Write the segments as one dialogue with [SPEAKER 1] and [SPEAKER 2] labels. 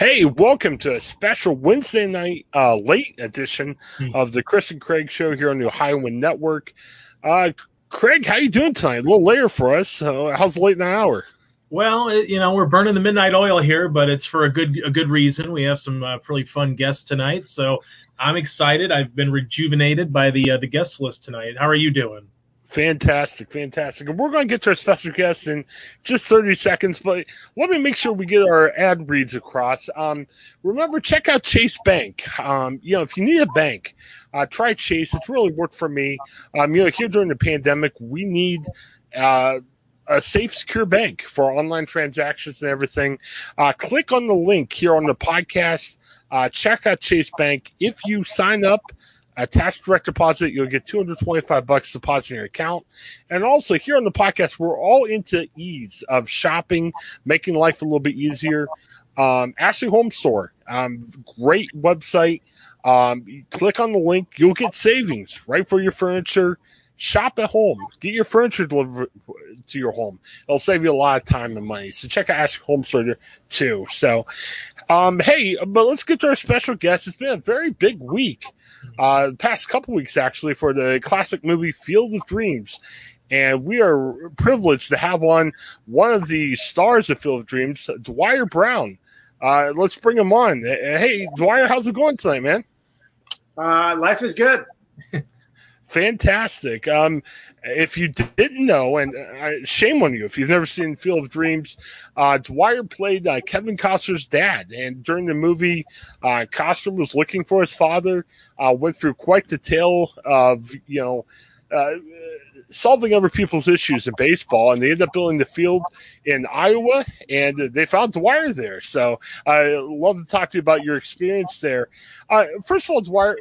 [SPEAKER 1] Hey, welcome to a special Wednesday night uh, late edition
[SPEAKER 2] Hmm.
[SPEAKER 1] of the Chris and Craig show here on the Ohioan Network. Uh, Craig, how you doing tonight? A little later for us. Uh, how's the late night hour?
[SPEAKER 2] Well, it, you know, we're burning the midnight oil here, but it's for a good a good reason. We have some uh, pretty fun guests tonight, so I'm excited. I've been rejuvenated by the uh, the guest list tonight. How are you doing?
[SPEAKER 1] Fantastic, fantastic. And we're going to get to our special guest in just 30 seconds, but let me make sure we get our ad reads across. Um, remember, check out Chase Bank. Um, you know, if you need a bank, uh, try Chase. It's really worked for me. Um, you know, here during the pandemic, we need uh, a safe, secure bank for online transactions and everything. Uh, click on the link here on the podcast. Uh, check out Chase Bank. If you sign up, attach direct deposit, you'll get 225 bucks deposit in your account. And also here on the podcast, we're all into ease of shopping, making life a little bit easier. Um, Ashley Home Store, um, great website. Um, click on the link, you'll get savings right for your furniture. Shop at home. Get your furniture delivered to your home. It'll save you a lot of time and money. So check out Ashley Home Store too. So, um, hey, but let's get to our special guest. It's been a very big week uh, past couple weeks actually for the classic movie Field of Dreams. And we are privileged to have on one of the stars of Field of Dreams, Dwier Brown. Uh, let's bring him on. Uh, Hey, Dwier, how's it going tonight, man?
[SPEAKER 3] Uh, life is good.
[SPEAKER 1] Fantastic. Um, if you didn't know, and uh, shame on you if you've never seen Field of Dreams, uh, Dwier played uh, Kevin Costner's dad, and during the movie, uh, Costner was looking for his father. Uh, went through quite the tale of you know uh, solving other people's issues in baseball, and they ended up building the field in Iowa, and they found Dwier there. So I love to talk to you about your experience there. Uh, first of all, Dwier,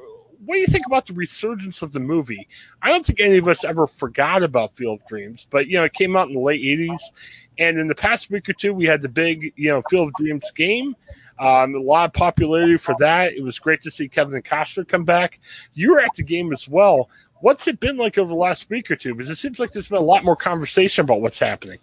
[SPEAKER 1] what do you think about the resurgence of the movie? I don't think any of us ever forgot about Field of Dreams, but you know, it came out in the late '80s, and in the past week or two, we had the big, you know, Field of Dreams game. Um, a lot of popularity for that. It was great to see Kevin Costner come back. You were at the game as well. What's it been like over the last week or two? Because it seems like there's been a lot more conversation about what's happening.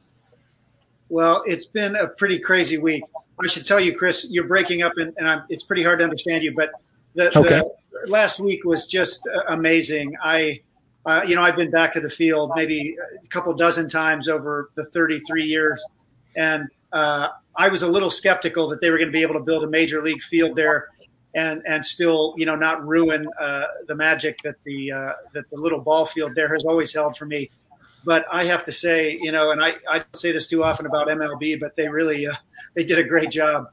[SPEAKER 3] Well, it's been a pretty crazy week. I should tell you, Chris, you're breaking up, and, and I'm, it's pretty hard to understand you. But the,
[SPEAKER 1] Okay.
[SPEAKER 3] the last week was just uh, amazing. I, uh, you know, I've been back to the field maybe a couple dozen times over the 33 years, and uh, I was a little skeptical that they were going to be able to build a major league field there, and and still, you know, not ruin uh, the magic that the uh, that the little ball field there has always held for me. But I have to say, you know, and I, I don't say this too often about MLB, but they really uh, they did a great job.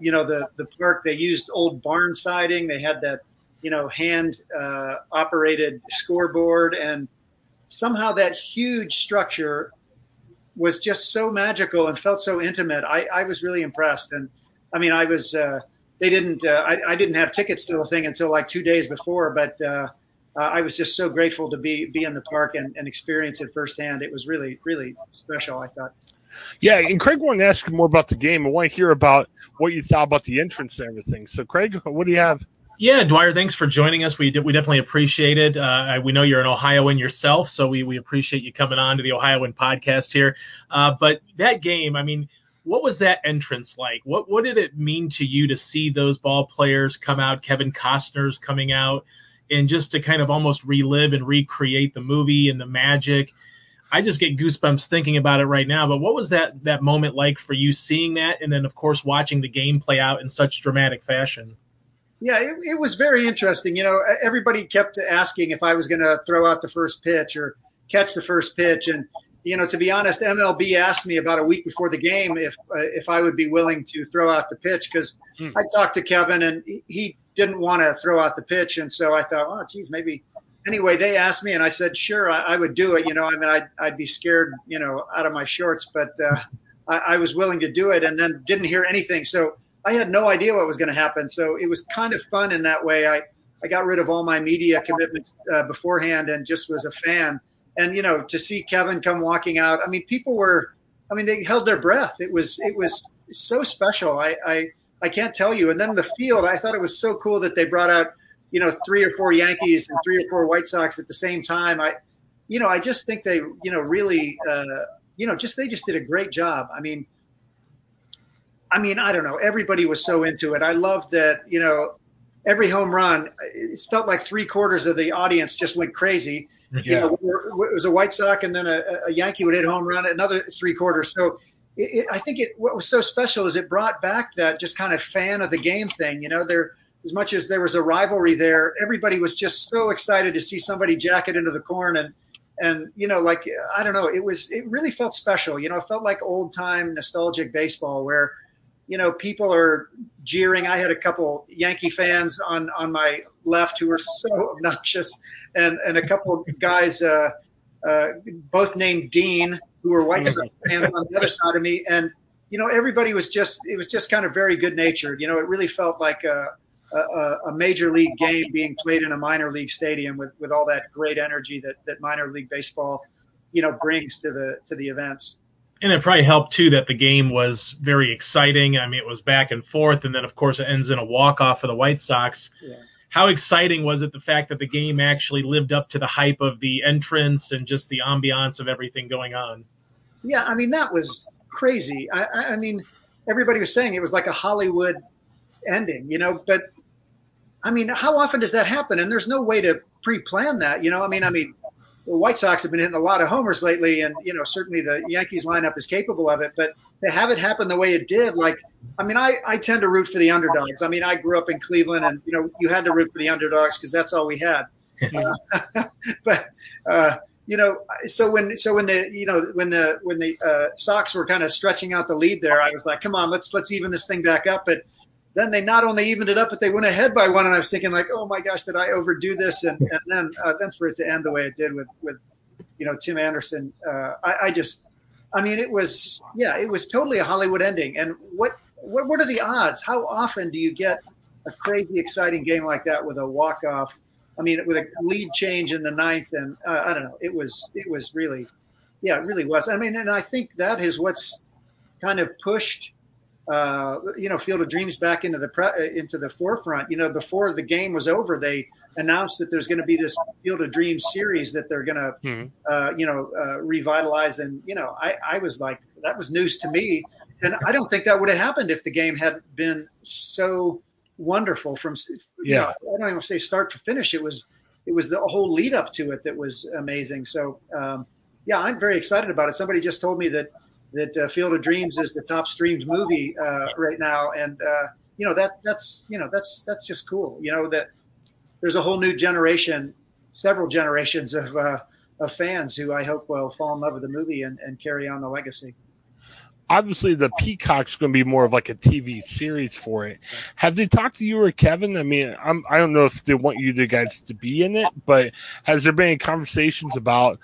[SPEAKER 3] You know, the the park they used old barn siding. They had that you know hand uh, operated scoreboard, and somehow that huge structure was just so magical and felt so intimate. I, I was really impressed, and I mean, I was. Uh, they didn't. Uh, I, I didn't have tickets to the thing until like two days before, but uh, uh, I was just so grateful to be be in the park and, and experience it firsthand. It was really really special. I thought.
[SPEAKER 1] Yeah, and Craig wanted to ask you more about the game. I want to hear about what you thought about the entrance and everything. So, Craig, what do you have?
[SPEAKER 2] Yeah, Dwier, thanks for joining us. We we definitely appreciate it. Uh, we know you're an Ohioan yourself, so we we appreciate you coming on to the Ohioan podcast here. Uh, but that game, I mean, what was that entrance like? What what did it mean to you to see those ball players come out? Kevin Costner's coming out, and just to kind of almost relive and recreate the movie and the magic. I just get goosebumps thinking about it right now. But what was that that moment like for you seeing that, and then of course watching the game play out in such dramatic fashion?
[SPEAKER 3] Yeah, it, it was very interesting. You know, everybody kept asking if I was going to throw out the first pitch or catch the first pitch, and you know, to be honest, MLB asked me about a week before the game if uh, if I would be willing to throw out the pitch because hmm. I talked to Kevin and he didn't want to throw out the pitch, and so I thought, oh, geez, maybe. Anyway, they asked me, and I said, sure, I, I would do it. You know, I mean, I'd, I'd be scared, you know, out of my shorts, but uh, I, I was willing to do it, and then didn't hear anything. So I had no idea what was going to happen. So it was kind of fun in that way. I I got rid of all my media commitments uh, beforehand and just was a fan and you know to see Kevin come walking out. I mean, people were, I mean, they held their breath. It was it was so special. I I, I can't tell you. And then the field, I thought it was so cool that they brought out you know three or four Yankees and three or four White Sox at the same time. I you know I just think they you know really uh, you know just they just did a great job. I mean. I mean, I don't know. Everybody was so into it. I loved that, you know, every home run, it felt like three quarters of the audience just went crazy. Yeah. You know, it was a White Sox and then a, a, Yankee would hit a home run, another three quarters. So it, it, I think it what was so special is it brought back that just kind of fan of the game thing. You know, there as much as there was a rivalry there, everybody was just so excited to see somebody jack it into the corn and and you know like I don't know, it was it really felt special. You know, it felt like old time nostalgic baseball where you know, people are jeering. I had a couple Yankee fans on on my left who were so obnoxious, and and a couple of guys, uh, uh, both named Dean, who were White Sox fans on the other side of me, and you know, everybody was just it was just kind of very good natured. You know, it really felt like a, a, a major league game being played in a minor league stadium with with all that great energy that that minor league baseball, you know, brings to the to the events
[SPEAKER 2] and it probably helped too that the game was very exciting. I mean, it was back and forth, and then of course it ends in a walk off for the White Sox. Yeah. How exciting was it the fact that the game actually lived up to the hype of the entrance and just the ambiance of everything going on?
[SPEAKER 3] Yeah, I mean that was crazy. I, I mean, everybody was saying it was like a Hollywood ending, you know. But I mean, how often does that happen? And there's no way to pre-plan that, you know. I mean, I mean, the White Sox have been hitting a lot of homers lately, and you know certainly the Yankees lineup is capable of it. But to have it happen the way it did, like I mean, I, I tend to root for the underdogs. I mean, I grew up in Cleveland, and you know you had to root for the underdogs because that's all we had. uh, but uh, you know, so when so when the you know when the when the uh, Sox were kind of stretching out the lead there, I was like, come on, let's let's even this thing back up. But then they not only evened it up, but they went ahead by one. And I was thinking, like, oh my gosh, did I overdo this? And, and then uh, then for it to end the way it did with with you know Tim Anderson, uh, I, I, just, I mean, it was yeah, it was totally a Hollywood ending. And what what what are the odds? How often do you get a crazy exciting game like that with a walk off? I mean, with a lead change in the ninth, and uh, I don't know, it was it was really, yeah, it really was. I mean, and I think that is what's kind of pushed uh, you know, Field of Dreams back into the pre- uh, into the forefront. You know, before the game was over, they announced that there's going to be this Field of Dreams series that they're going to, mm-hmm. uh, you know, uh, revitalize. And you know, I, I was like, that was news to me, and I don't think that would have happened if the game had been so wonderful from. yeah, know, I don't even say start to finish. It was it was the whole lead up to it that was amazing. So. Um, yeah, I'm very excited about it. Somebody just told me that that uh, Field of Dreams is the top streamed movie uh, right now, and uh, you know that that's you know that's that's just cool. You know that there's a whole new generation, several generations of uh, of fans who I hope will fall in love with the movie and, and carry on the legacy.
[SPEAKER 1] Obviously, the Peacock's going to be more of like a TV series for it. Have they talked to you or Kevin? I mean, I'm, I don't know if they want you to guys to be in it, but has there been any conversations about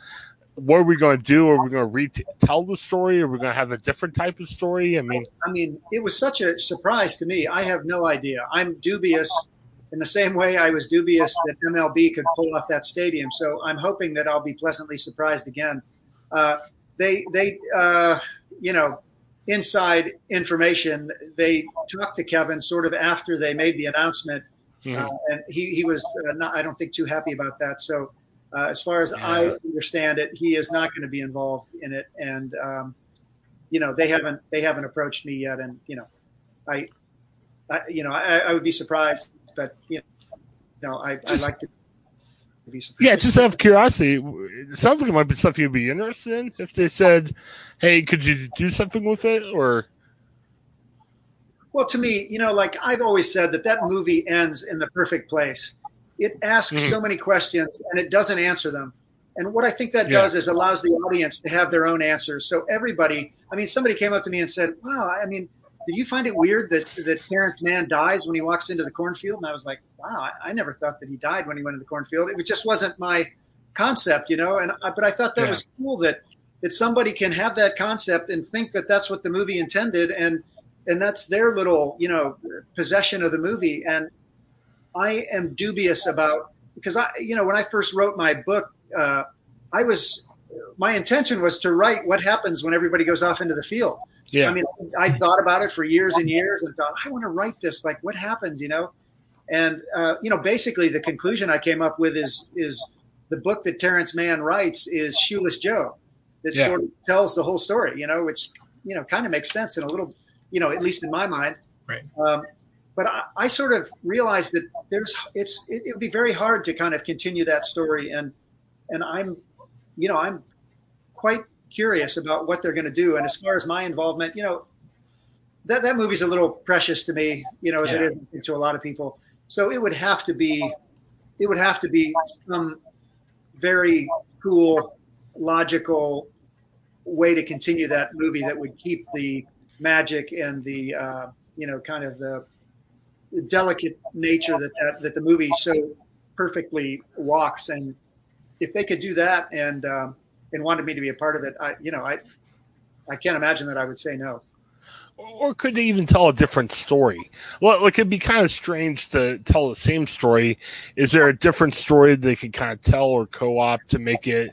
[SPEAKER 1] what are we going to do? Are we going to retell the story? Are we going to have a different type of story? I mean,
[SPEAKER 3] I mean, it was such a surprise to me. I have no idea. I'm dubious in the same way I was dubious that MLB could pull off that stadium. So I'm hoping that I'll be pleasantly surprised again. Uh, they, they, uh, you know, inside information. They talked to Kevin sort of after they made the announcement, mm-hmm. uh, and he he was uh, not. I don't think too happy about that. So uh, as far as yeah. I understand it, he is not going to be involved in it, and um, you know they haven't they haven't approached me yet, and you know, I, I you know I, I, would be surprised, but you know, I I like to.
[SPEAKER 1] Be surprised. Yeah, just out of curiosity, it sounds like it might be stuff you'd be interested in. If they said, "Hey, could you do something with it?" or
[SPEAKER 3] Well, to me, you know, like I've always said that that movie ends in the perfect place. It asks mm-hmm. so many questions and it doesn't answer them. And what I think that yeah. does is allows the audience to have their own answers. So everybody, I mean, somebody came up to me and said, "Wow, I mean, did you find it weird that that Terrence Mann dies when he walks into the cornfield?" And I was like, "Wow, I, I never thought that he died when he went into the cornfield. It just wasn't my concept, you know." And but I thought that yeah. was cool that that somebody can have that concept and think that that's what the movie intended, and and that's their little, you know, possession of the movie. And I am dubious about because I, you know, when I first wrote my book uh, I was my intention was to write what happens when everybody goes off into the field. Yeah. I mean, I thought about it for years and years and thought, I want to write this. Like, what happens, you know? And uh, you know, basically, the conclusion I came up with is is the book that Terrence Mann writes is Shoeless Joe, that yeah. sort of tells the whole story. You know, which you know kind of makes sense in a little, you know, at least in my mind.
[SPEAKER 2] Right.
[SPEAKER 3] Um, but I, I, sort of realized that there's it's it, it would be very hard to kind of continue that story and and I'm, you know, I'm quite curious about what they're going to do. And as far as my involvement, you know, that that movie's a little precious to me, you know, as yeah. it is to a lot of people. So it would have to be, it would have to be some very cool, logical way to continue that movie that would keep the magic and the, uh, you know, kind of the delicate nature that, that that the movie so perfectly walks and if they could do that and um, and wanted me to be a part of it, I you know I I can't imagine that I would say no.
[SPEAKER 1] Or could they even tell a different story? Well, it could be kind of strange to tell the same story. Is there a different story they could kind of tell or co-op to make it,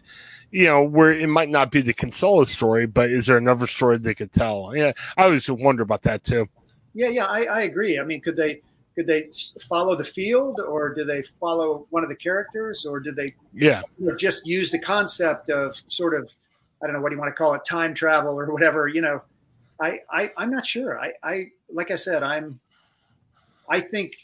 [SPEAKER 1] you know, where it might not be the Kinsella story, but is there another story they could tell? Yeah, I always wonder about that too.
[SPEAKER 3] Yeah, yeah, I, I agree. I mean, could they could they follow the field or do they follow one of the characters or do they
[SPEAKER 1] yeah.
[SPEAKER 3] just use the concept of sort of i don't know what do you want to call it time travel or whatever you know? I, I i'm not sure. I i like i said i'm i think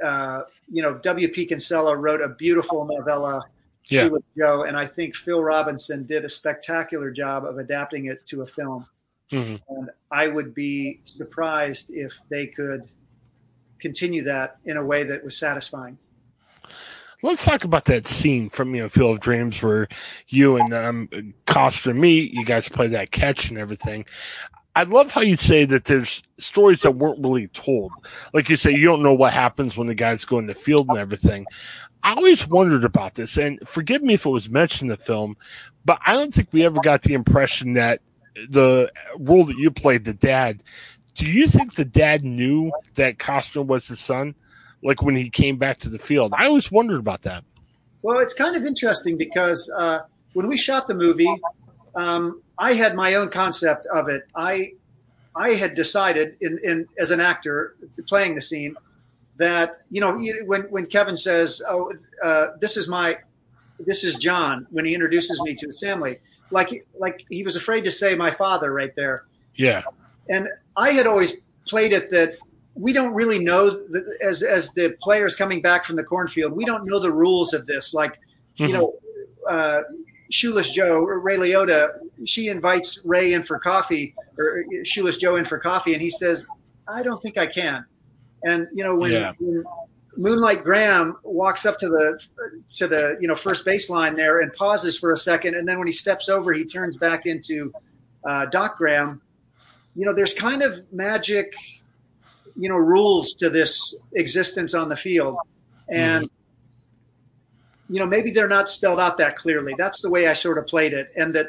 [SPEAKER 3] uh, you know w.p kinsella wrote a beautiful novella yeah. joe and i think phil robinson did a spectacular job of adapting it to a film. Mm-hmm. and i would be surprised if they could continue that in a way that was satisfying.
[SPEAKER 1] Let's talk about that scene from you know Field of Dreams where you and um, Costner meet. You guys play that catch and everything. I love how you say that there's stories that weren't really told. Like you say, you don't know what happens when the guys go in the field and everything. I always wondered about this, and forgive me if it was mentioned in the film, but I don't think we ever got the impression that the role that you played, the dad, do you think the dad knew that Costner was his son? Like when he came back to the field, I always wondered about that.
[SPEAKER 3] Well, it's kind of interesting because uh, when we shot the movie, um, I had my own concept of it. I I had decided, in, in as an actor playing the scene, that you know when when Kevin says, "Oh, uh, this is my, this is John," when he introduces me to his family, like like he was afraid to say my father right there.
[SPEAKER 1] Yeah.
[SPEAKER 3] And I had always played it that we don't really know the, as as the players coming back from the cornfield, we don't know the rules of this. Like, mm-hmm. you know, uh, Shoeless Joe or Ray Liotta, she invites Ray in for coffee or Shoeless Joe in for coffee, and he says, "I don't think I can." And you know when, yeah. when Moonlight Graham walks up to the to the you know first baseline there and pauses for a second, and then when he steps over, he turns back into uh, Doc Graham you know, there's kind of magic, you know, rules to this existence on the field. And, mm-hmm. you know, maybe they're not spelled out that clearly. That's the way I sort of played it. And that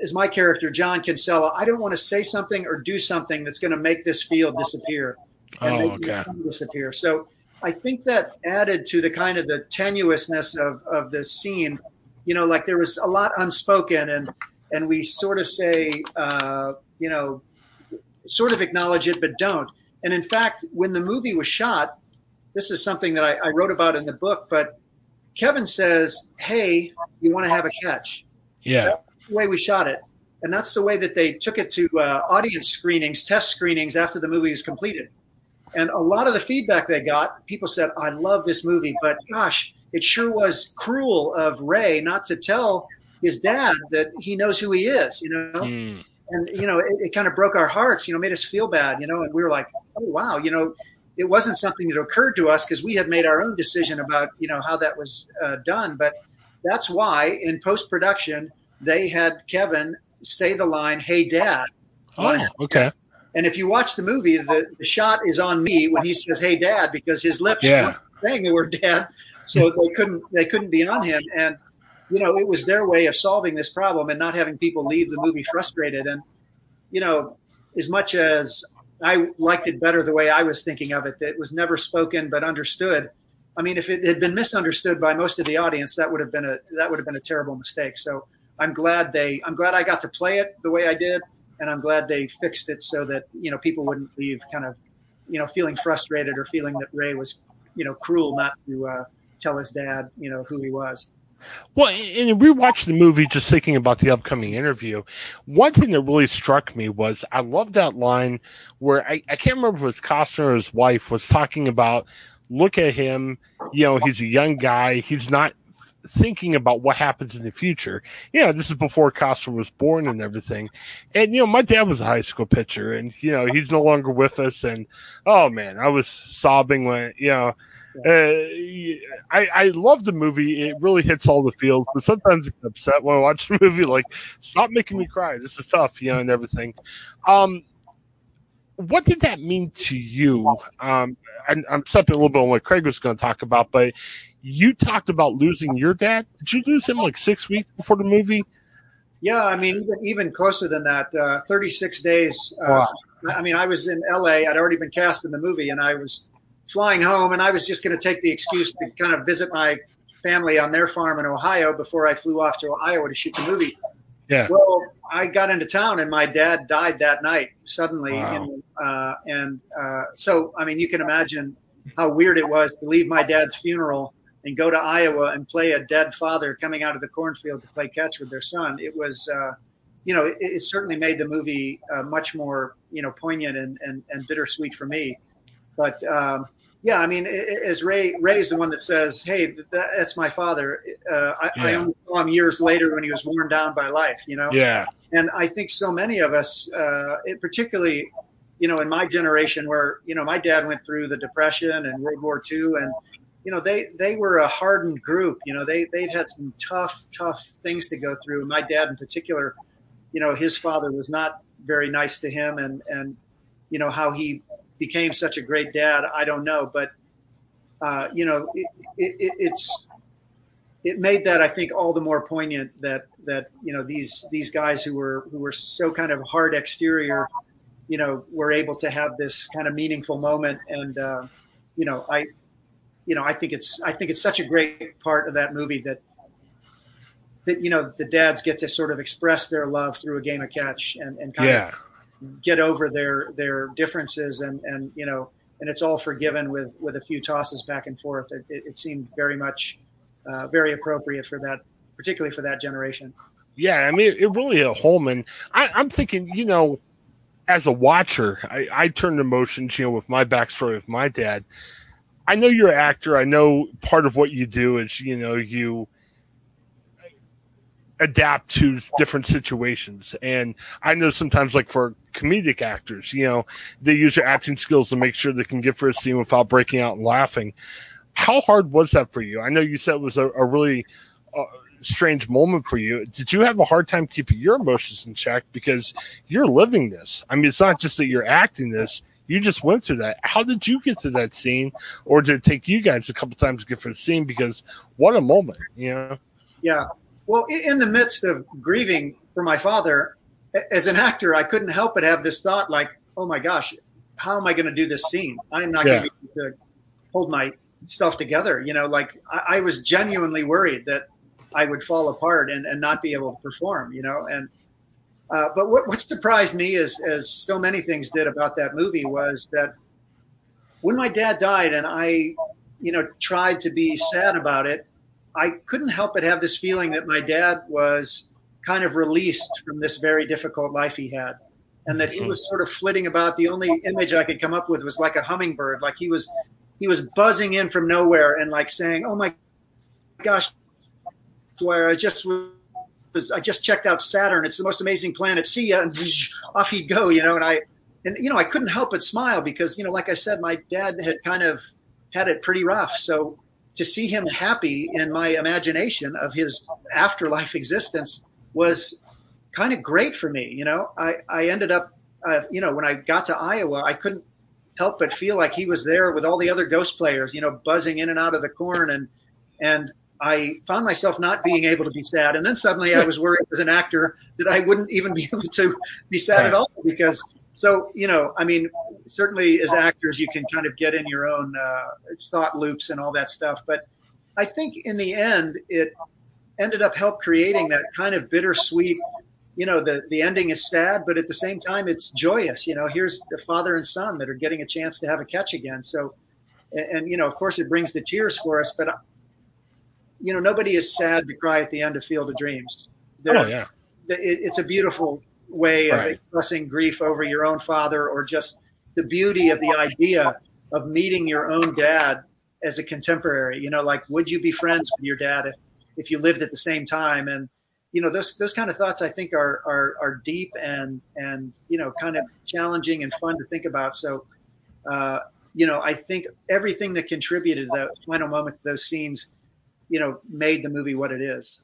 [SPEAKER 3] is my character, John Kinsella, I don't want to say something or do something that's going to make this field disappear and oh, okay. disappear. So I think that added to the kind of the tenuousness of, of the scene, you know, like there was a lot unspoken and, and we sort of say, uh, you know, sort of acknowledge it, but don't. And in fact, when the movie was shot, this is something that I, I wrote about in the book, but Kevin says, Hey, you want to have a catch?
[SPEAKER 1] Yeah.
[SPEAKER 3] That's the way we shot it. And that's the way that they took it to uh, audience screenings, test screenings after the movie was completed. And a lot of the feedback they got, people said, I love this movie, but gosh, it sure was cruel of Ray not to tell his dad that he knows who he is, you know? Mm and you know, it, it kind of broke our hearts. You know, made us feel bad. You know, and we were like, oh wow, you know, it wasn't something that occurred to us because we had made our own decision about you know how that was uh, done. But that's why in post production they had Kevin say the line, "Hey, Dad."
[SPEAKER 1] Oh, okay.
[SPEAKER 3] And if you watch the movie, the, the shot is on me when he says, "Hey, Dad," because his lips
[SPEAKER 1] Yeah.
[SPEAKER 3] weren't saying the word "Dad," so they couldn't they couldn't be on him. And you know, it was their way of solving this problem and not having people leave the movie frustrated. And you know, as much as I liked it better the way I was thinking of it, that it was never spoken but understood. I mean, if it had been misunderstood by most of the audience, that would have been a that would have been a terrible mistake. So I'm glad they I'm glad I got to play it the way I did, and I'm glad they fixed it so that you know people wouldn't leave kind of you know feeling frustrated or feeling that Ray was you know cruel not to uh, tell his dad you know who he was.
[SPEAKER 1] Well, and we watched the movie just thinking about the upcoming interview. One thing that really struck me was I love that line where I, I can't remember if it was Costner or his wife was talking about look at him, you know, he's a young guy, he's not thinking about what happens in the future. You know, this is before Costner was born and everything. And, you know, my dad was a high school pitcher and, you know, he's no longer with us. And, oh man, I was sobbing when, you know, I, I love the movie. It really hits all the feels, but sometimes I get upset when I watch the movie. Like, stop making me cry. This is tough, you know, and everything. Um, what did that mean to you? Um, and I'm stepping a little bit on what Craig was going to talk about, but you talked about losing your dad. Did you lose him like six weeks before the movie?
[SPEAKER 3] Yeah, I mean even even closer than that. Uh, Thirty six days. Uh,
[SPEAKER 1] Wow.
[SPEAKER 3] I mean, I was in L.A. I'd already been cast in the movie, and I was flying home, and I was just going to take the excuse to kind of visit my family on their farm in Ohio before I flew off to Iowa to shoot the movie.
[SPEAKER 1] Yeah.
[SPEAKER 3] Well, I got into town, and my dad died that night suddenly,
[SPEAKER 1] Wow.
[SPEAKER 3] and, uh, and uh, so I mean, you can imagine how weird it was to leave my dad's funeral and go to Iowa and play a dead father coming out of the cornfield to play catch with their son. It was, uh, you know, it, it certainly made the movie uh, much more, you know, poignant and, and, and bittersweet for me. But um, yeah, I mean, as Ray Ray is the one that says, "Hey, that, that's my father." Uh, I, I only saw him years later when he was worn down by life. You know,
[SPEAKER 1] Yeah.
[SPEAKER 3] and I think so many of us, uh, it particularly, you know, in my generation, where you know my dad went through the Depression and World War II, and you know they they were a hardened group. You know, they they'd had some tough tough things to go through. My dad, in particular, you know, his father was not very nice to him, and and you know how he became such a great dad, I don't know, but uh, you know, it, it, it, it's it made that I think all the more poignant that that you know these these guys who were who were so kind of hard exterior, you know, were able to have this kind of meaningful moment, and uh, you know, I, you know, I think it's I think it's such a great part of that movie that that you know the dads get to sort of express their love through a game of catch and and kind
[SPEAKER 1] Yeah.
[SPEAKER 3] of get over their their differences and and you know and it's all forgiven with with a few tosses back and forth. It, it, it seemed very much uh, very appropriate for that, particularly for that generation.
[SPEAKER 1] Yeah, I mean, it really hit home, and I, I'm thinking, you know, as a watcher, I, I turned emotions, you know, with my backstory with my dad. I know you're an actor. I know part of what you do is, you know, you adapt to different situations, and I know sometimes, like for comedic actors, you know, they use their acting skills to make sure they can get for a scene without breaking out and laughing. How hard was that for you? I know you said it was a, a really uh, strange moment for you. Did you have a hard time keeping your emotions in check because you're living this? I mean, it's not just that you're acting this. You just went through that. How did you get to that scene, or did it take you guys a couple times to get for the scene? Because what a moment, you know?
[SPEAKER 3] Yeah. Well, in the midst of grieving for my father, as an actor, I couldn't help but have this thought like, oh my gosh, how am I going to do this scene? I'm not
[SPEAKER 1] Yeah.
[SPEAKER 3] going to be able to hold my stuff together. You know, like I, I was genuinely worried that I would fall apart and, and not be able to perform, you know, and, uh, but what, what surprised me is, as so many things did about that movie was that when my dad died and I, you know, tried to be sad about it, I couldn't help but have this feeling that my dad was kind of released from this very difficult life he had. And that he mm-hmm. was sort of flitting about. The only image I could come up with was like a hummingbird, like he was he was buzzing in from nowhere and like saying, "Oh my gosh, where I just was was I just checked out Saturn. It's the most amazing planet. See ya, and off he'd go. You know, and I and you know I couldn't help but smile because you know, like I said, my dad had kind of had it pretty rough. So to see him happy in my imagination of his afterlife existence was kind of great for me. You know, I I ended up, uh, you know, when I got to Iowa, I couldn't help but feel like he was there with all the other ghost players, you know, buzzing in and out of the corn and and I found myself not being able to be sad. And then suddenly I was worried as an actor that I wouldn't even be able to be sad at all because so, you know, I mean, certainly as actors, you can kind of get in your own uh, thought loops and all that stuff. But I think in the end, it ended up help creating that kind of bittersweet you know the the ending is sad but at the same time it's joyous you know here's the father and son that are getting a chance to have a catch again so and, and you know of course it brings the tears for us but you know nobody is sad to cry at the end of field of dreams
[SPEAKER 1] They're, oh yeah
[SPEAKER 3] it, it's a beautiful way of right. expressing grief over your own father or just the beauty of the idea of meeting your own dad as a contemporary you know like would you be friends with your dad if, if you lived at the same time and you know those those kind of thoughts I think are are, are deep and and you know kind of challenging and fun to think about. So uh, you know I think everything that contributed to that final moment, those scenes, you know, made the movie what it is.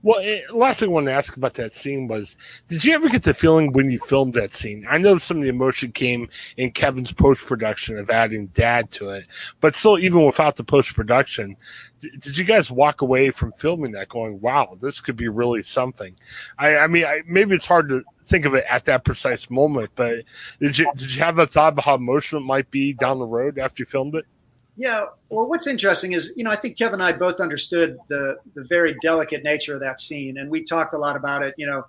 [SPEAKER 1] Well, eh, last thing I wanted to ask about that scene was, did you ever get the feeling when you filmed that scene? I know some of the emotion came in Kevin's post production of adding dad to it, but still, even without the post production, did you guys walk away from filming that going, "Wow, this could be really something"? I, I mean, I, maybe it's hard to think of it at that precise moment, but did you did you have a thought about how emotional it might be down the road after you filmed it?
[SPEAKER 3] Yeah. Well, what's interesting is, you know, I think Kevin and I both understood the the very delicate nature of that scene, and we talked a lot about it. You know,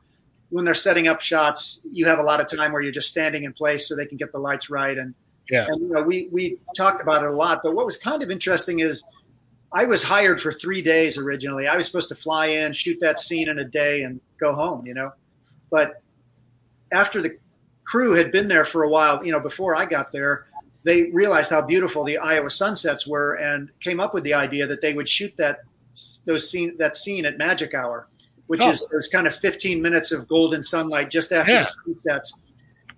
[SPEAKER 3] when they're setting up shots, you have a lot of time where you're just standing in place so they can get the lights right, and yeah, and you know, we we talked about it a lot. But what was kind of interesting is, I was hired for three days originally. I was supposed to fly in, shoot that scene in a day, and go home. You know, but after the crew had been there for a while, you know, before I got there they realized how beautiful the Iowa sunsets were and came up with the idea that they would shoot that those scene that scene at magic hour, which oh. is those kind of 15 minutes of golden sunlight just after yeah. the sunsets.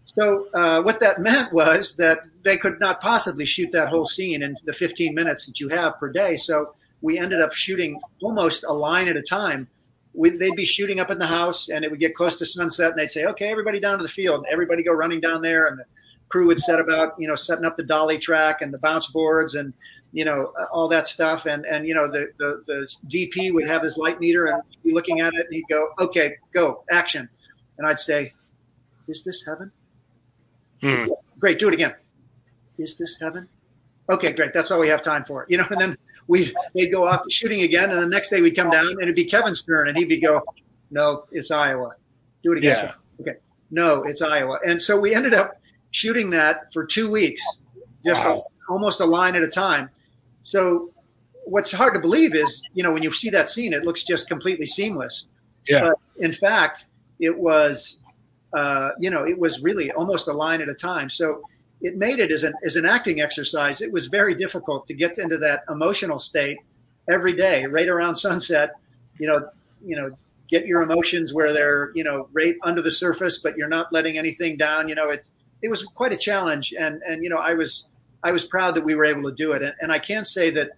[SPEAKER 3] So uh, what that meant was that they could not possibly shoot that whole scene in the 15 minutes that you have per day. So we ended up shooting almost a line at a time. We, they'd be shooting up in the house, and it would get close to sunset, and they'd say, "Okay, everybody down to the field." And everybody go running down there, and the crew would set about you know setting up the dolly track and the bounce boards and you know all that stuff. And and you know the the, the dp would have his light meter and be looking at it and he'd go okay go action. And i'd say is this heaven? Hmm. great do it again. Is this heaven? Okay great that's all we have time for. You know and then we they'd go off shooting again and the next day we'd come down and it'd be kevin's turn and he'd be go no it's iowa. Do it again. Yeah. okay. No it's iowa. And so we ended up shooting that for two weeks, just wow. almost a line at a time. So what's hard to believe is, you know, when you see that scene, it looks just completely seamless. Yeah. But in fact, it was, uh, you know, it was really almost a line at a time. So it made it as an as an acting exercise. It was very difficult to get into that emotional state every day, right around sunset. You know, you know, get your emotions where they're, you know, right under the surface, but you're not letting anything down. You know, it's it was quite a challenge, and and you know I was I was proud that we were able to do it, and, and I can say that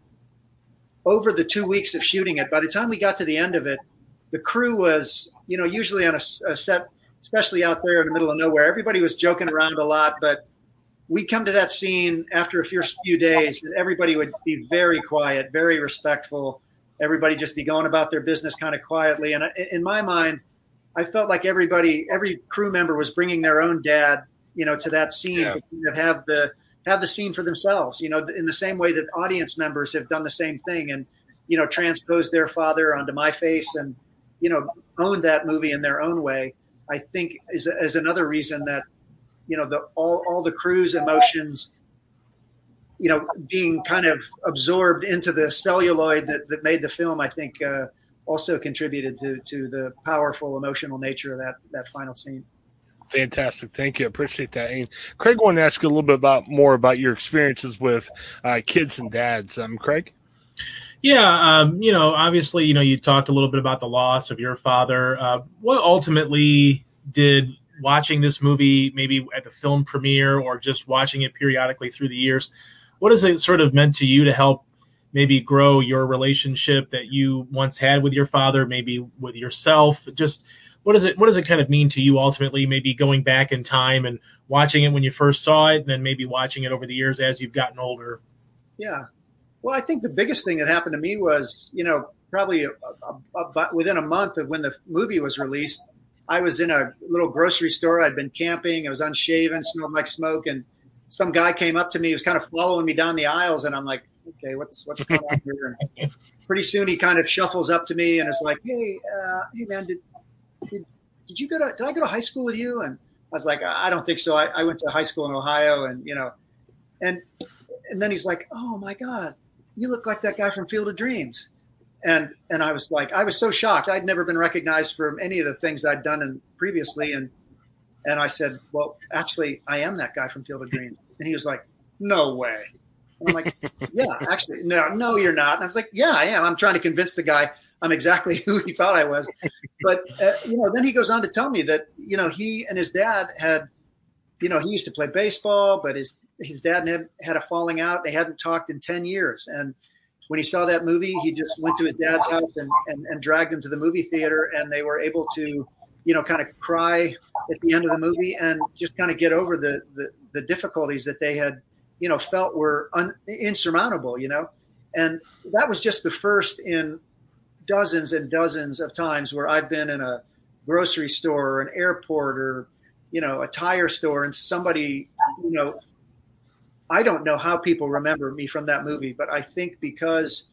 [SPEAKER 3] over the two weeks of shooting it, by the time we got to the end of it, the crew was you know usually on a, a set, especially out there in the middle of nowhere, everybody was joking around a lot, but we'd come to that scene after a few days, and everybody would be very quiet, very respectful. Everybody just be going about their business kind of quietly. And in my mind, I felt like everybody, every crew member was bringing their own dad you know, to that scene yeah. to kind of have the have the scene for themselves. You know, in the same way that audience members have done the same thing and you know transposed their father onto my face and you know owned that movie in their own way. I think is is another reason that you know the all all the crew's emotions you know being kind of absorbed into the celluloid that, that made the film i think uh, also contributed to to the powerful emotional nature of that that final scene
[SPEAKER 1] Fantastic. Thank you. I appreciate that. And Craig want to ask you a little bit about more about your experiences with uh, kids and dads. Um, Craig?
[SPEAKER 2] Yeah, um, you know, obviously, you know, you talked a little bit about the loss of your father. Uh, what ultimately did watching this movie, maybe at the film premiere or just watching it periodically through the years, what has it sort of meant to you to help maybe grow your relationship that you once had with your father, maybe with yourself? Just what does it what does it kind of mean to you ultimately? Maybe going back in time and watching it when you first saw it, and then maybe watching it over the years as you've gotten older.
[SPEAKER 3] Yeah, well, I think the biggest thing that happened to me was, you know, probably a, a, a, within a month of when the movie was released, I was in a little grocery store. I'd been camping. I was unshaven, smelled like smoke, and some guy came up to me. He was kind of following me down the aisles, and I'm like, okay, what's what's going on here? And pretty soon, he kind of shuffles up to me and is like, hey, uh, hey, man, did, did you go to did I go to high school with you? And I was like, uh, I don't think so. I, I went to high school in Ohio, and you know, and and then he's like, oh my god, you look like that guy from Field of Dreams. And, and I was like, I was so shocked. I'd never been recognized for any of the things I'd done in previously. And, and I said, well, actually I am that guy from Field of Dreams. And he was like, no way. And I'm like, yeah, actually, no, no, you're not. And I was like, yeah, I am. I'm trying to convince the guy I'm exactly who he thought I was. But, uh, you know, then he goes on to tell me that, you know, he and his dad had, you know, he used to play baseball, but his his dad had, had a falling out. They hadn't talked in 10 years. And when he saw that movie, he just went to his dad's house and, and, and dragged him to the movie theater. And they were able to, you know, kind of cry at the end of the movie and just kind of get over the, the, the difficulties that they had, you know, felt were un, insurmountable, you know. And that was just the first in dozens and dozens of times where I've been in a grocery store or an airport or, you know, a tire store and somebody, you know, I don't know how people remember me from that movie, but I think because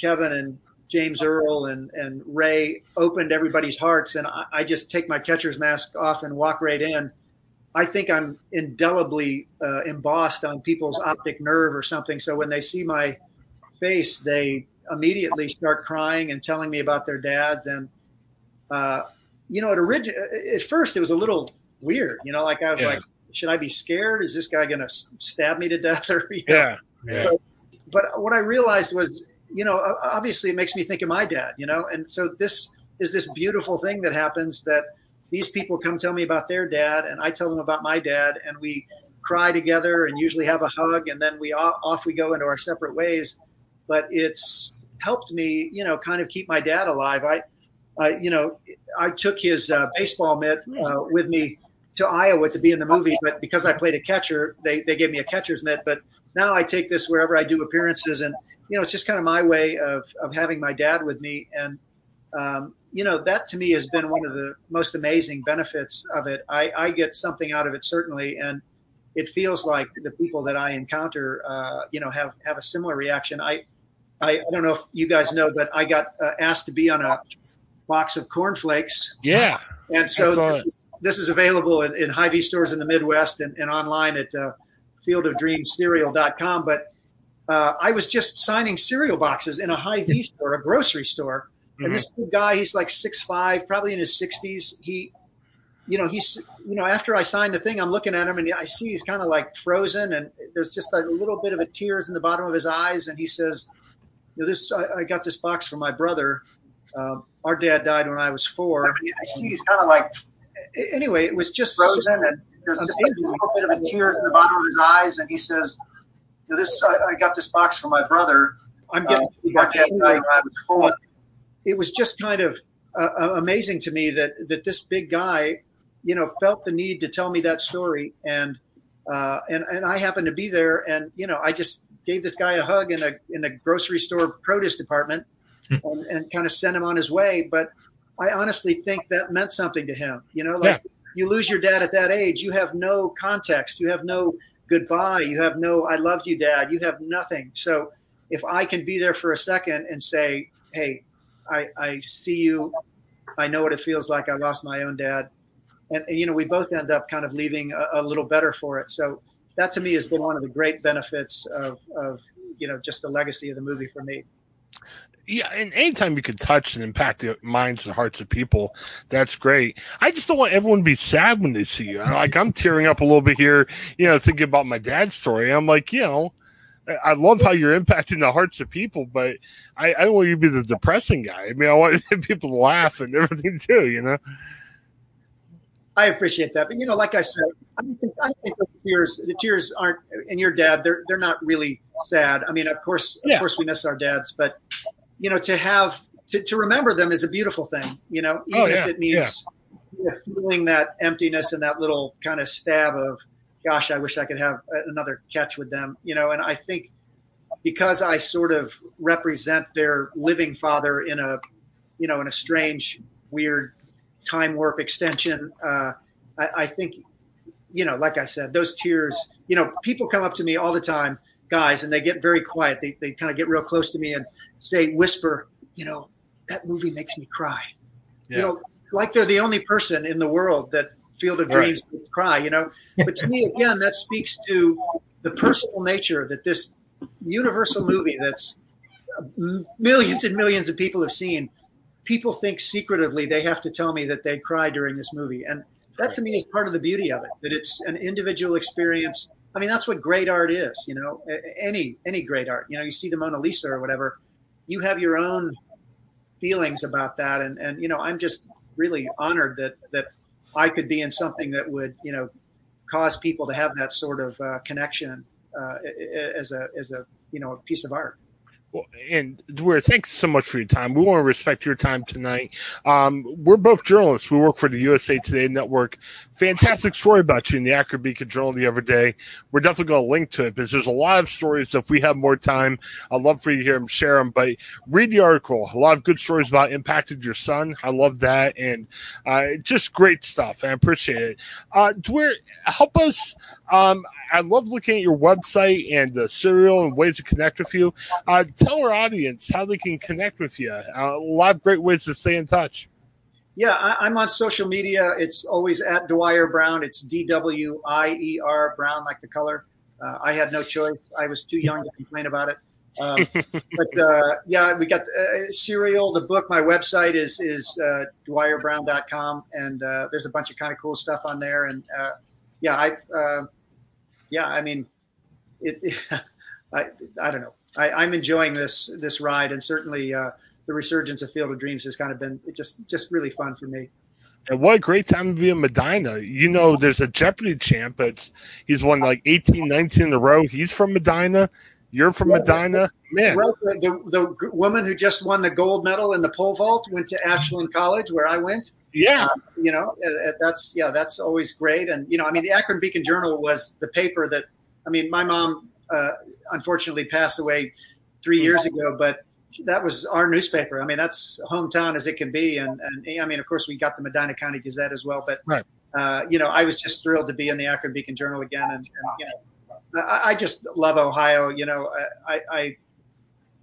[SPEAKER 3] Kevin and James Earl and, and Ray opened everybody's hearts, and I, I just take my catcher's mask off and walk right in. I think I'm indelibly uh, embossed on people's optic nerve or something. So when they see my face, they immediately start crying and telling me about their dads. And uh, you know, at origin at first it was a little weird. You know, like I was yeah. like, should I be scared? Is this guy going to stab me to death? Or
[SPEAKER 1] yeah, yeah.
[SPEAKER 3] But, but, what I realized was, you know, obviously it makes me think of my dad. You know, and so this is this beautiful thing that happens that these people come tell me about their dad, and I tell them about my dad, and we cry together and usually have a hug, and then we off we go into our separate ways. But it's helped me, you know, kind of keep my dad alive. I, I you know, I took his uh, baseball mitt uh, with me to Iowa to be in the movie, but because I played a catcher, they, they gave me a catcher's mitt. But now I take this wherever I do appearances, and you know, it's just kind of my way of of having my dad with me, and um, you know, that to me has been one of the most amazing benefits of it. I, I get something out of it certainly, and it feels like the people that I encounter, uh, you know, have have a similar reaction. I, I, I don't know if you guys know, but I got uh, asked to be on a box of cornflakes.
[SPEAKER 1] Yeah.
[SPEAKER 3] And so this is, this is available in, in Hy-Vee stores in the Midwest and, and online at uh, fieldofdreamscereal.com. But uh, I was just signing cereal boxes in a Hy-Vee store, a grocery store. Mm-hmm. And this guy, he's like six five, probably in his 60s. He, you know, he's, you know, after I signed the thing, I'm looking at him and I see he's kind of like frozen and there's just a little bit of a tears in the bottom of his eyes. And he says, you know, this, I, I got this box from my brother. Um, our dad died when I was four. I see he's kind of like anyway, it was just frozen, and there's just a little bit of a tears in the bottom of his eyes, and he says, you know, "This I, I got this box from my brother. I'm getting uh, anyway, was four. It was just kind of uh, uh, amazing to me that that this big guy, you know, felt the need to tell me that story, and uh, and and I happened to be there, and you know, I just gave this guy a hug in a in a grocery store produce department, hmm. and, and kind of sent him on his way, but I honestly think that meant something to him. You know, like yeah. you lose your dad at that age, you have no context, you have no goodbye, you have no I loved you, dad, you have nothing. So if I can be there for a second and say, hey, I, I see you, I know what it feels like. I lost my own dad. And, and you know, we both end up kind of leaving a, a little better for it. So that to me has been one of the great benefits of, of you know, just the legacy of the movie for me
[SPEAKER 1] yeah, and anytime you can touch and impact the minds and hearts of people, that's great. I just don't want everyone to be sad when they see you. Like I'm tearing up a little bit here, you know, thinking about my dad's story. I'm like, you know, I love how you're impacting the hearts of people, but I, I don't want you to be the depressing guy. I mean, I want people to laugh and everything too, you know.
[SPEAKER 3] I appreciate that, but you know, like I said, I think, I think the tears, the tears aren't. And your dad, they're they're not really sad. I mean, of course, yeah. of course, we miss our dads, but you know, to have to, to remember them is a beautiful thing. You know, oh, even oh, yeah. if it means yeah. feeling that emptiness and that little kind of stab of, gosh, I wish I could have another catch with them. You know, and I think because I sort of represent their living father in a, you know, in a strange, weird time warp extension. Uh, I, I, think, you know, like I said, those tears, you know, people come up to me all the time, guys, and they get very quiet. They, they kind of get real close to me and say, whisper, you know, that movie makes me cry. Yeah. You know, like they're the only person in the world that Field of Dreams right. cry, you know. But to me, again, that speaks to the personal nature that this universal movie that's millions and millions of people have seen people think secretively they have to tell me that they cry during this movie. And that to me is part of the beauty of it, that it's an individual experience. I mean, that's what great art is, you know, any, any great art, you know, you see the Mona Lisa or whatever, you have your own feelings about that. And, and, you know, I'm just really honored that, that I could be in something that would, you know, cause people to have that sort of uh, connection uh, as a, as a, you know, a piece of art.
[SPEAKER 1] And Dwier, thanks so much for your time. We want to respect your time tonight. Um, we're both journalists. We work for the USA Today Network. Fantastic story about you in the Akron Beacon Journal the other day. We're definitely going to link to it because there's a lot of stories. If we have more time, I'd love for you to hear them, share them. But read the article. A lot of good stories about impacted your son. I love that, and uh, just great stuff. I appreciate it. Uh, Dwier, help us. Um, I love looking at your website and the serial and ways to connect with you. Uh, tell our audience how they can connect with you. Uh, a lot of great ways to stay in touch.
[SPEAKER 3] Yeah, I, am on social media. It's always at Dwier Brown. It's D W I E R Brown, like the color. Uh, I had no choice. I was too young to complain about it. Um, but uh, yeah, we got uh, serial. The book, my website is is uh, dwierbrown.com, and uh, there's a bunch of kind of cool stuff on there. And uh, yeah, I uh, yeah, I mean, it, I I don't know. I, am enjoying this this ride, and certainly uh, the resurgence of Field of Dreams has kind of been just just really fun for me.
[SPEAKER 1] And what a great time to be in Medina. You know, there's a Jeopardy champ that's he's won like 18, 19 in a row. He's from Medina. You're from yeah, Medina, man.
[SPEAKER 3] Right. The, the, the, woman who just won the gold medal in the pole vault went to Ashland College, where I went.
[SPEAKER 1] Yeah, uh,
[SPEAKER 3] you know, uh, uh, that's yeah, that's always great. And you know, I mean, the Akron Beacon Journal was the paper that. I mean, my mom uh, unfortunately passed away three mm-hmm. years ago, but that was our newspaper. I mean, that's hometown as it can be. And, and I mean, of course, we got the Medina County Gazette as well. But, right. uh, you know, I was just thrilled to be in the Akron Beacon Journal again. And, and you know, I, I, just love Ohio. You know, I, I,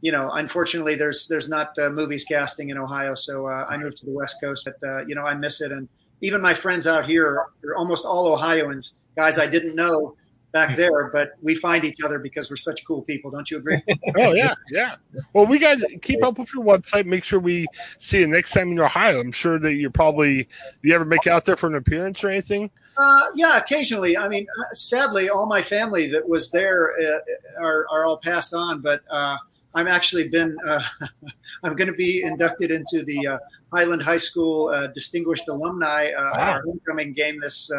[SPEAKER 3] you know, unfortunately, there's there's not uh, movies casting in Ohio, so uh, I moved to the West Coast. But uh, you know, I miss it, and even my friends out here—they're almost all Ohioans, guys I didn't know back there, but we find each other because we're such cool people. Don't you agree?
[SPEAKER 1] oh yeah, yeah. Well, we got to keep up with your website. Make sure we see you next time in Ohio. I'm sure that you're probably. Do you ever make out there for an appearance or anything?
[SPEAKER 3] Uh, yeah, occasionally. I mean, uh, sadly, all my family that was there uh, are, are all passed on, but uh, I'm actually been. Uh, I'm going to be inducted into the uh, Highland High School Distinguished Alumni wow. our homecoming game this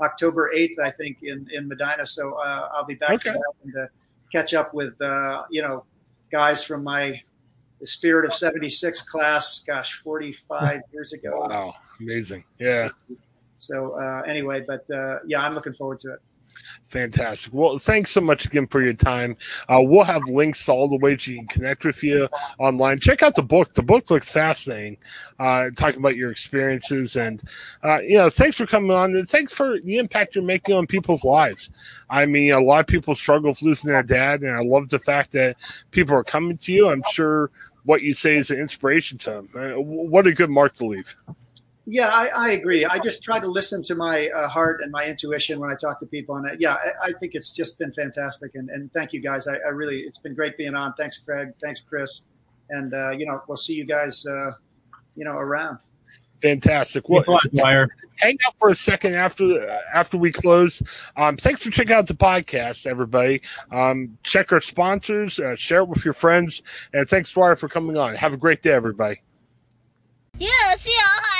[SPEAKER 3] October 8th, I think, in, in Medina. So uh, I'll be back okay. and to catch up with, uh, you know, guys from my the Spirit of 76 class, gosh, 45 years ago.
[SPEAKER 1] Wow. Amazing. Yeah.
[SPEAKER 3] So uh, anyway, but uh, yeah, I'm looking forward to it.
[SPEAKER 1] Fantastic. Well, thanks so much again for your time. Uh, we'll have links all the ways you can connect with you online. Check out the book. The book looks fascinating. Uh, talking about your experiences and, uh, you know, thanks for coming on and thanks for the impact you're making on people's lives. I mean, a lot of people struggle with losing their dad, and I love the fact that people are coming to you. I'm sure what you say is an inspiration to them. Uh, what a good mark to leave.
[SPEAKER 3] Yeah, I, I, agree. I just try to listen to my uh, heart and my intuition when I talk to people, and uh, yeah, I, I, think it's just been fantastic. And, and thank you guys. I, I, really, it's been great being on. Thanks, Craig. Thanks, Chris. And uh, you know, we'll see you guys, uh, you know, around.
[SPEAKER 1] Fantastic. Well,
[SPEAKER 2] Dwier.
[SPEAKER 1] hang out for a second after after we close. Um, thanks for checking out the podcast, everybody. Um, check our sponsors, uh, share it with your friends, and thanks, Dwier, for coming on. Have a great day, everybody.
[SPEAKER 4] Yes, I would stay.